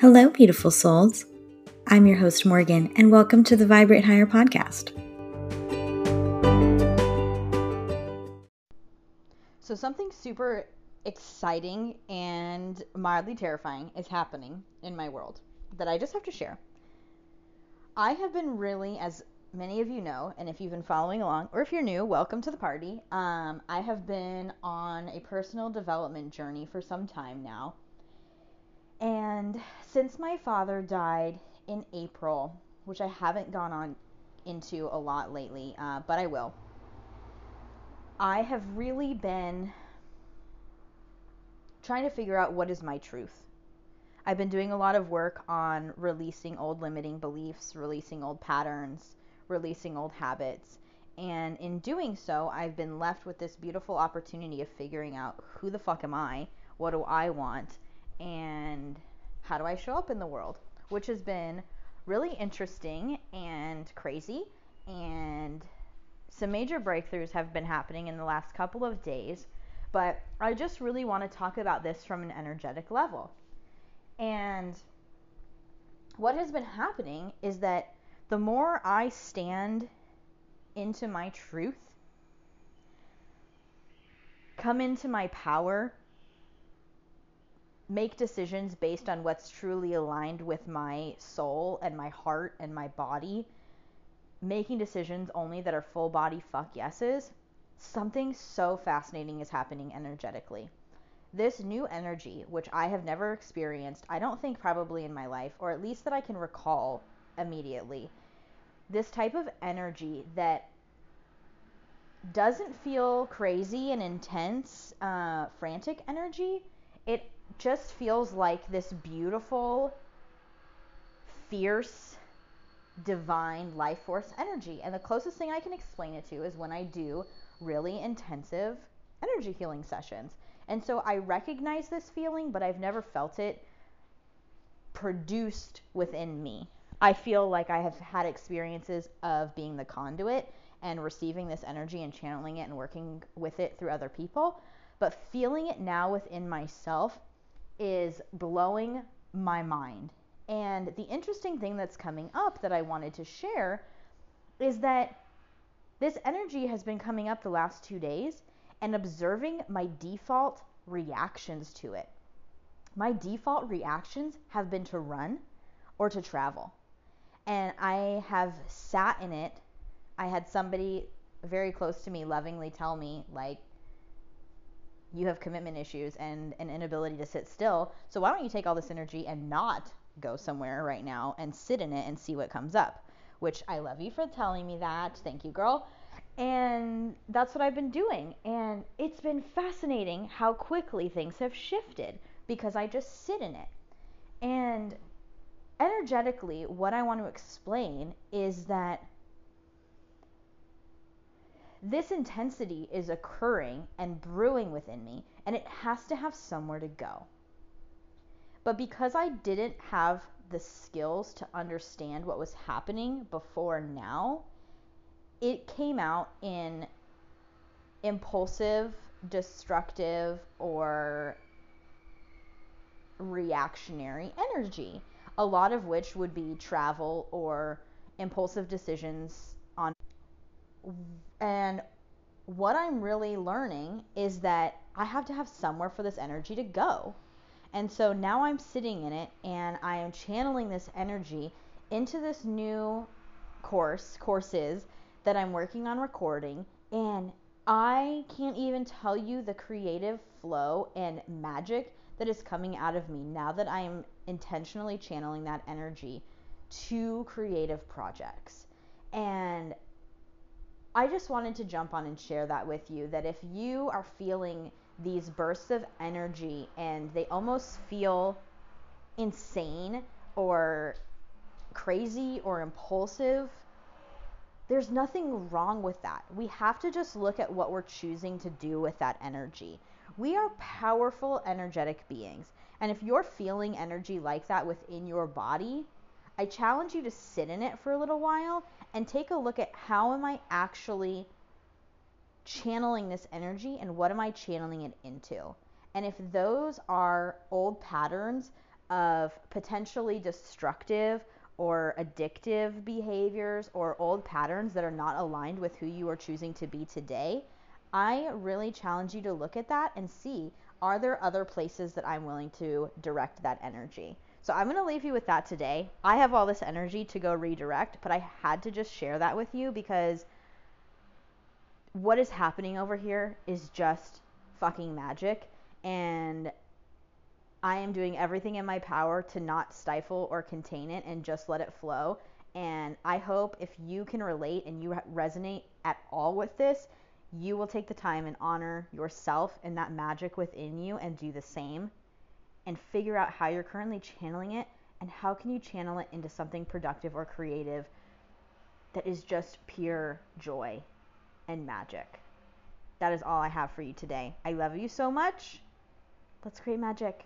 Hello, beautiful souls. I'm your host, Morgan, and welcome to the Vibrate Higher podcast. So, something super exciting and mildly terrifying is happening in my world that I just have to share. I have been really, as many of you know, and if you've been following along, or if you're new, welcome to the party. Um, I have been on a personal development journey for some time now. Since my father died in April, which I haven't gone on into a lot lately, uh, but I will, I have really been trying to figure out what is my truth. I've been doing a lot of work on releasing old limiting beliefs, releasing old patterns, releasing old habits. And in doing so, I've been left with this beautiful opportunity of figuring out who the fuck am I? What do I want? And how do I show up in the world? Which has been really interesting and crazy. And some major breakthroughs have been happening in the last couple of days. But I just really want to talk about this from an energetic level. And what has been happening is that the more I stand into my truth, come into my power, make decisions based on what's truly aligned with my soul and my heart and my body, making decisions only that are full body fuck yeses, something so fascinating is happening energetically. This new energy, which I have never experienced, I don't think probably in my life, or at least that I can recall immediately, this type of energy that doesn't feel crazy and intense, uh, frantic energy. It just feels like this beautiful, fierce, divine life force energy. And the closest thing I can explain it to is when I do really intensive energy healing sessions. And so I recognize this feeling, but I've never felt it produced within me. I feel like I have had experiences of being the conduit and receiving this energy and channeling it and working with it through other people. But feeling it now within myself is blowing my mind. And the interesting thing that's coming up that I wanted to share is that this energy has been coming up the last two days and observing my default reactions to it. My default reactions have been to run or to travel. And I have sat in it. I had somebody very close to me lovingly tell me, like, you have commitment issues and an inability to sit still. So why don't you take all this energy and not go somewhere right now and sit in it and see what comes up? Which I love you for telling me that. Thank you, girl. And that's what I've been doing. And it's been fascinating how quickly things have shifted because I just sit in it. And energetically, what I want to explain is that this intensity is occurring and brewing within me, and it has to have somewhere to go. But because I didn't have the skills to understand what was happening before now, it came out in impulsive, destructive, or reactionary energy, a lot of which would be travel or impulsive decisions on. And what I'm really learning is that I have to have somewhere for this energy to go. And so now I'm sitting in it and I am channeling this energy into this new course, courses that I'm working on recording, and I can't even tell you the creative flow and magic that is coming out of me now that I am intentionally channeling that energy to creative projects. And I just wanted to jump on and share that with you that if you are feeling these bursts of energy and they almost feel insane or crazy or impulsive, there's nothing wrong with that. We have to just look at what we're choosing to do with that energy. We are powerful, energetic beings. And if you're feeling energy like that within your body, I challenge you to sit in it for a little while and take a look at how am I actually channeling this energy and what am I channeling it into? And if those are old patterns of potentially destructive or addictive behaviors or old patterns that are not aligned with who you are choosing to be today, I really challenge you to look at that and see are there other places that I'm willing to direct that energy? So I'm going to leave you with that today. I have all this energy to go redirect, but I had to just share that with you because what is happening over here is just fucking magic. And I am doing everything in my power to not stifle or contain it and just let it flow. And I hope if you can relate and you resonate at all with this, you will take the time and honor yourself and that magic within you and do the same and figure out how you're currently channeling it and how can you channel it into something productive or creative that is just pure joy and magic. That is all I have for you today. I love you so much. Let's create magic.